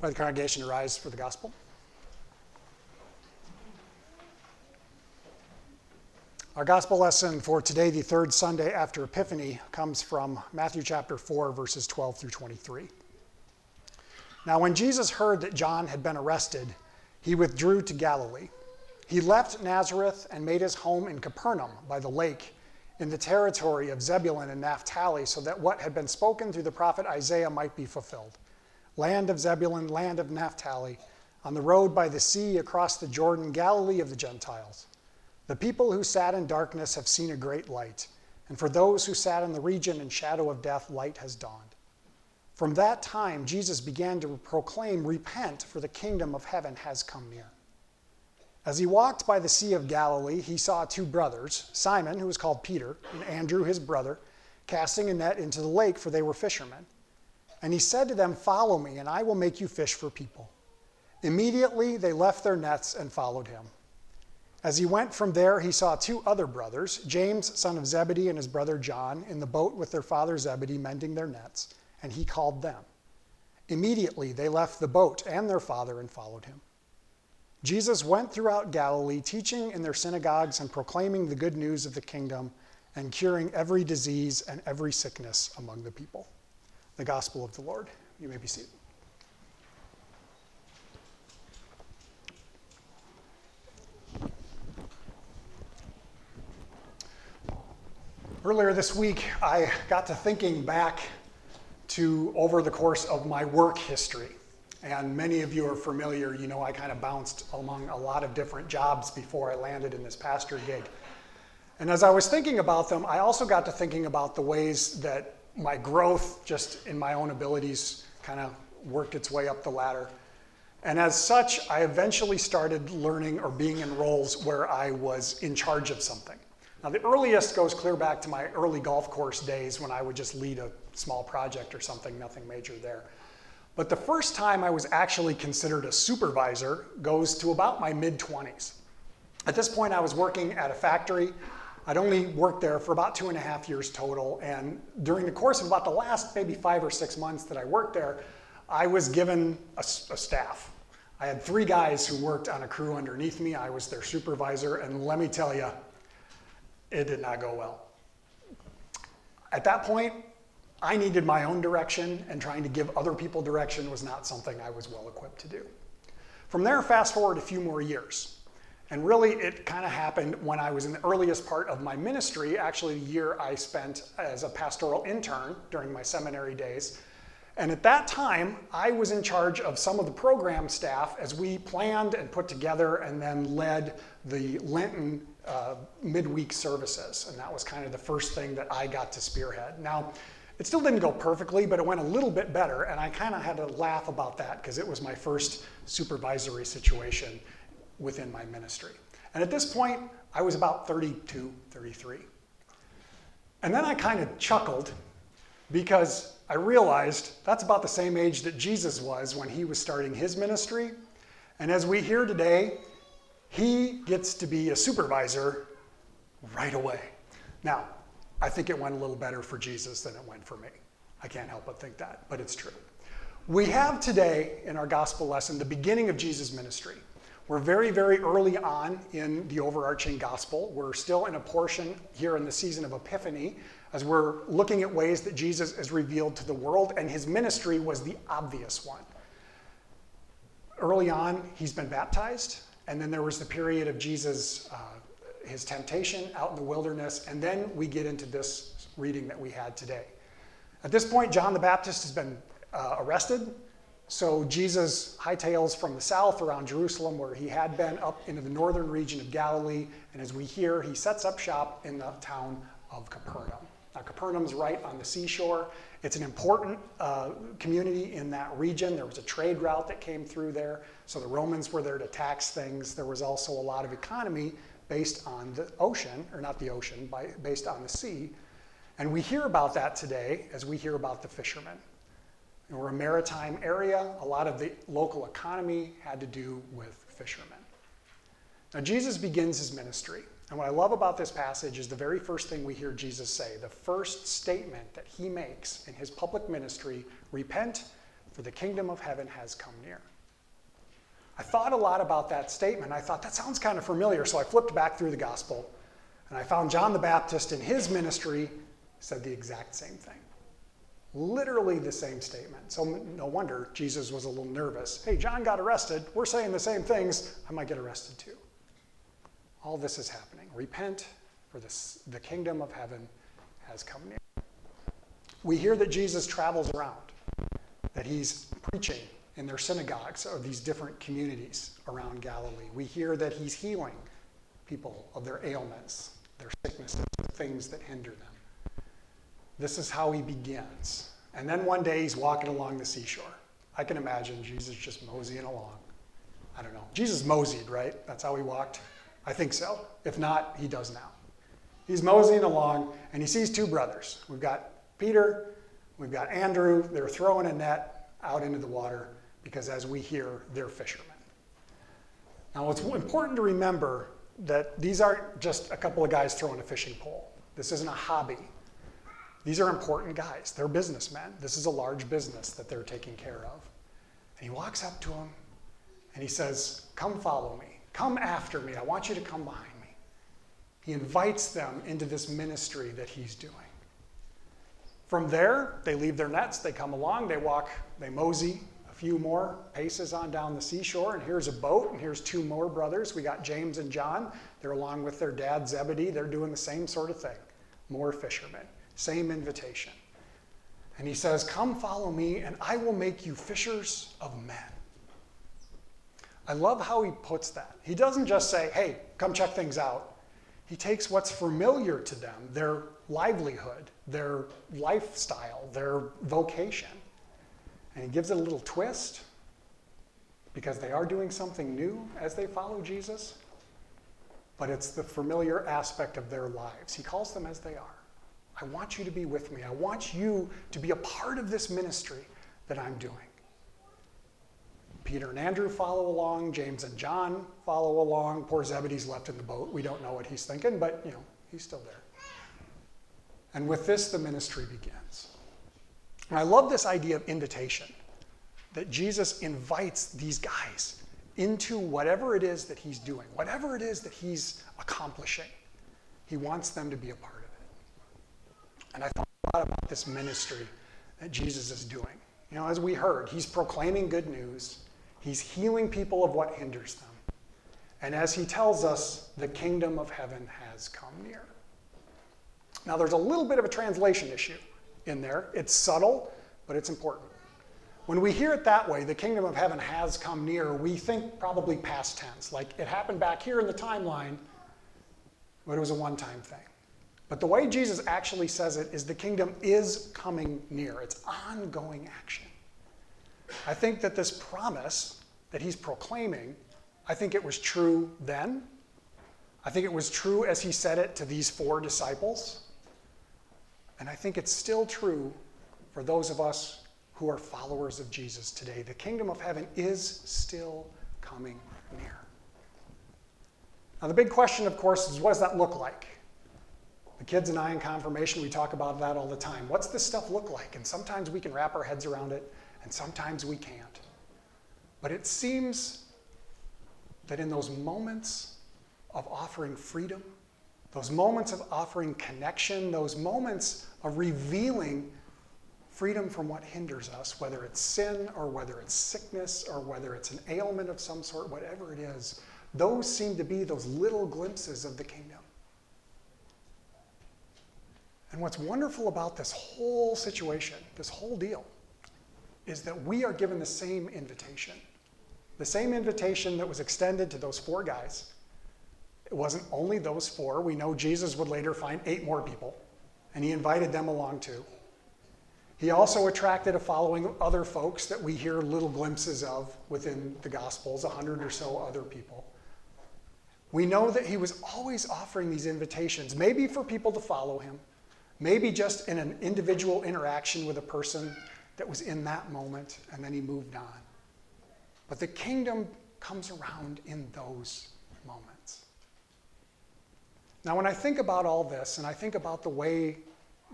By the congregation rise for the gospel. Our gospel lesson for today, the third Sunday after Epiphany, comes from Matthew chapter 4, verses 12 through 23. Now, when Jesus heard that John had been arrested, he withdrew to Galilee. He left Nazareth and made his home in Capernaum by the lake in the territory of Zebulun and Naphtali, so that what had been spoken through the prophet Isaiah might be fulfilled land of Zebulun, land of Naphtali, on the road by the sea across the Jordan, Galilee of the Gentiles. The people who sat in darkness have seen a great light, and for those who sat in the region and shadow of death, light has dawned. From that time, Jesus began to proclaim, Repent, for the kingdom of heaven has come near. As he walked by the Sea of Galilee, he saw two brothers, Simon, who was called Peter, and Andrew, his brother, casting a net into the lake, for they were fishermen. And he said to them, Follow me, and I will make you fish for people. Immediately they left their nets and followed him. As he went from there, he saw two other brothers, James, son of Zebedee, and his brother John, in the boat with their father Zebedee, mending their nets, and he called them. Immediately they left the boat and their father and followed him. Jesus went throughout Galilee, teaching in their synagogues and proclaiming the good news of the kingdom and curing every disease and every sickness among the people the gospel of the Lord. You may be seated. Earlier this week, I got to thinking back to over the course of my work history. And many of you are familiar, you know, I kind of bounced among a lot of different jobs before I landed in this pastor gig. And as I was thinking about them, I also got to thinking about the ways that my growth just in my own abilities kind of worked its way up the ladder. And as such, I eventually started learning or being in roles where I was in charge of something. Now, the earliest goes clear back to my early golf course days when I would just lead a small project or something, nothing major there. But the first time I was actually considered a supervisor goes to about my mid 20s. At this point, I was working at a factory I'd only worked there for about two and a half years total. And during the course of about the last maybe five or six months that I worked there, I was given a, a staff. I had three guys who worked on a crew underneath me. I was their supervisor. And let me tell you, it did not go well. At that point, I needed my own direction, and trying to give other people direction was not something I was well equipped to do. From there, fast forward a few more years. And really, it kind of happened when I was in the earliest part of my ministry, actually, the year I spent as a pastoral intern during my seminary days. And at that time, I was in charge of some of the program staff as we planned and put together and then led the Lenten uh, midweek services. And that was kind of the first thing that I got to spearhead. Now, it still didn't go perfectly, but it went a little bit better. And I kind of had to laugh about that because it was my first supervisory situation within my ministry. And at this point, I was about 32, 33. And then I kind of chuckled because I realized that's about the same age that Jesus was when he was starting his ministry. And as we hear today, he gets to be a supervisor right away. Now, I think it went a little better for Jesus than it went for me. I can't help but think that, but it's true. We have today in our gospel lesson the beginning of Jesus' ministry. We're very, very early on in the overarching gospel. We're still in a portion here in the season of Epiphany as we're looking at ways that Jesus is revealed to the world, and his ministry was the obvious one. Early on, he's been baptized, and then there was the period of Jesus, uh, his temptation out in the wilderness, and then we get into this reading that we had today. At this point, John the Baptist has been uh, arrested so Jesus hightails from the south around Jerusalem, where he had been, up into the northern region of Galilee. And as we hear, he sets up shop in the town of Capernaum. Now, Capernaum's right on the seashore. It's an important uh, community in that region. There was a trade route that came through there. So the Romans were there to tax things. There was also a lot of economy based on the ocean, or not the ocean, by, based on the sea. And we hear about that today as we hear about the fishermen. And we're a maritime area. A lot of the local economy had to do with fishermen. Now, Jesus begins his ministry. And what I love about this passage is the very first thing we hear Jesus say, the first statement that he makes in his public ministry repent, for the kingdom of heaven has come near. I thought a lot about that statement. I thought that sounds kind of familiar, so I flipped back through the gospel and I found John the Baptist in his ministry said the exact same thing. Literally the same statement. So no wonder Jesus was a little nervous. Hey, John got arrested. We're saying the same things. I might get arrested too. All this is happening. Repent, for this, the kingdom of heaven has come near. We hear that Jesus travels around, that he's preaching in their synagogues or these different communities around Galilee. We hear that he's healing people of their ailments, their sicknesses, the things that hinder them. This is how he begins. And then one day he's walking along the seashore. I can imagine Jesus just moseying along. I don't know. Jesus moseyed, right? That's how he walked? I think so. If not, he does now. He's moseying along and he sees two brothers. We've got Peter, we've got Andrew. They're throwing a net out into the water because, as we hear, they're fishermen. Now, it's important to remember that these aren't just a couple of guys throwing a fishing pole. This isn't a hobby. These are important guys. They're businessmen. This is a large business that they're taking care of. And he walks up to them and he says, Come follow me. Come after me. I want you to come behind me. he invites them into this ministry that he's doing. From there, they leave their nets, they come along, they walk, they mosey a few more paces on down the seashore, and here's a boat, and here's two more brothers. We got James and John. They're along with their dad Zebedee. They're doing the same sort of thing. More fishermen, same invitation. And he says, Come follow me, and I will make you fishers of men. I love how he puts that. He doesn't just say, Hey, come check things out. He takes what's familiar to them, their livelihood, their lifestyle, their vocation, and he gives it a little twist because they are doing something new as they follow Jesus, but it's the familiar aspect of their lives. He calls them as they are. I want you to be with me. I want you to be a part of this ministry that I'm doing. Peter and Andrew follow along, James and John follow along. Poor Zebedee's left in the boat. We don't know what he's thinking, but you know, he's still there. And with this, the ministry begins. And I love this idea of invitation that Jesus invites these guys into whatever it is that he's doing, whatever it is that he's accomplishing. He wants them to be a part. And I thought a lot about this ministry that Jesus is doing. You know, as we heard, he's proclaiming good news, He's healing people of what hinders them. And as he tells us, the kingdom of heaven has come near. Now, there's a little bit of a translation issue in there. It's subtle, but it's important. When we hear it that way, the kingdom of heaven has come near, we think probably past tense, like it happened back here in the timeline, but it was a one time thing. But the way Jesus actually says it is the kingdom is coming near, it's ongoing action. I think that this promise that he's proclaiming, I think it was true then. I think it was true as he said it to these four disciples. And I think it's still true for those of us who are followers of Jesus today. The kingdom of heaven is still coming near. Now, the big question, of course, is what does that look like? The kids and I in confirmation, we talk about that all the time. What's this stuff look like? And sometimes we can wrap our heads around it, and sometimes we can't. But it seems that in those moments of offering freedom, those moments of offering connection, those moments of revealing freedom from what hinders us, whether it's sin or whether it's sickness or whether it's an ailment of some sort, whatever it is, those seem to be those little glimpses of the kingdom. And what's wonderful about this whole situation, this whole deal, is that we are given the same invitation. The same invitation that was extended to those four guys. It wasn't only those four. We know Jesus would later find eight more people, and he invited them along too. He also attracted a following of other folks that we hear little glimpses of within the Gospels, a hundred or so other people. We know that he was always offering these invitations, maybe for people to follow him, maybe just in an individual interaction with a person that was in that moment, and then he moved on. But the kingdom comes around in those moments. Now, when I think about all this, and I think about the way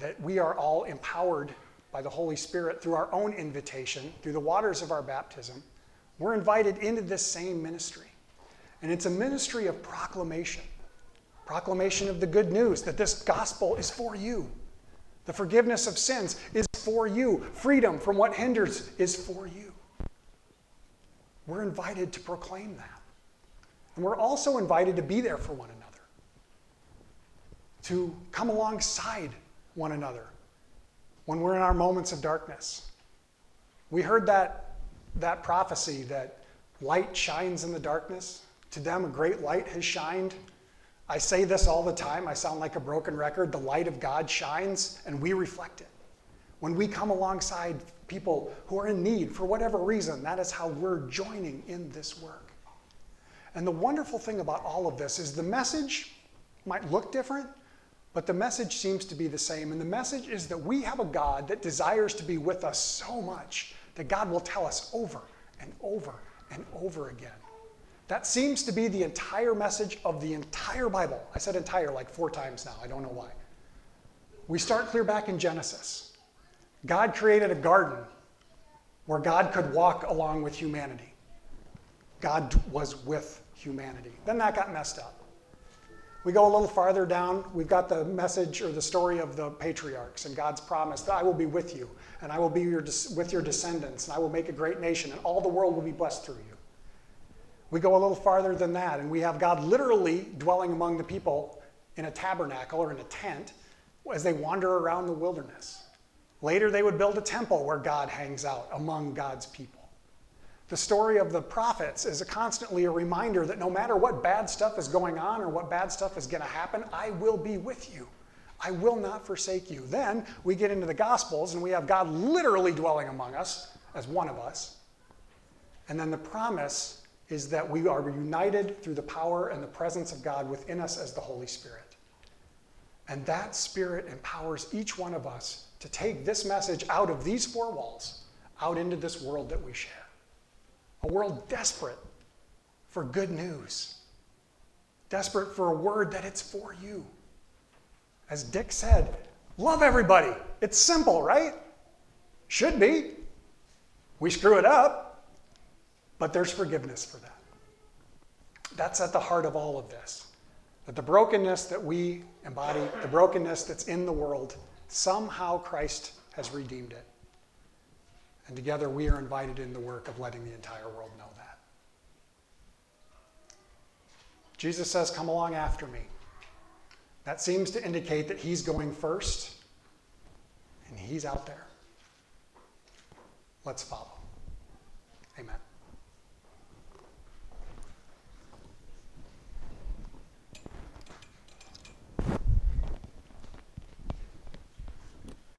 that we are all empowered by the Holy Spirit through our own invitation, through the waters of our baptism, we're invited into this same ministry. And it's a ministry of proclamation proclamation of the good news that this gospel is for you. The forgiveness of sins is for you. Freedom from what hinders is for you. We're invited to proclaim that. And we're also invited to be there for one another, to come alongside one another when we're in our moments of darkness. We heard that, that prophecy that light shines in the darkness. To them, a great light has shined. I say this all the time. I sound like a broken record. The light of God shines, and we reflect it. When we come alongside people who are in need for whatever reason, that is how we're joining in this work. And the wonderful thing about all of this is the message might look different, but the message seems to be the same. And the message is that we have a God that desires to be with us so much that God will tell us over and over and over again. That seems to be the entire message of the entire Bible. I said entire like four times now. I don't know why. We start clear back in Genesis. God created a garden where God could walk along with humanity. God was with humanity. Then that got messed up. We go a little farther down, we've got the message or the story of the patriarchs and God's promise that I will be with you, and I will be your, with your descendants, and I will make a great nation, and all the world will be blessed through you. We go a little farther than that, and we have God literally dwelling among the people in a tabernacle or in a tent as they wander around the wilderness. Later, they would build a temple where God hangs out among God's people. The story of the prophets is a constantly a reminder that no matter what bad stuff is going on or what bad stuff is going to happen, I will be with you. I will not forsake you. Then we get into the Gospels and we have God literally dwelling among us as one of us. And then the promise is that we are united through the power and the presence of God within us as the Holy Spirit. And that Spirit empowers each one of us to take this message out of these four walls, out into this world that we share a world desperate for good news, desperate for a word that it's for you. As Dick said, love everybody. It's simple, right? Should be. We screw it up, but there's forgiveness for that. That's at the heart of all of this. That the brokenness that we embody, the brokenness that's in the world, somehow Christ has redeemed it. And together we are invited in the work of letting the entire world know that. Jesus says, Come along after me. That seems to indicate that he's going first and he's out there. Let's follow. Amen.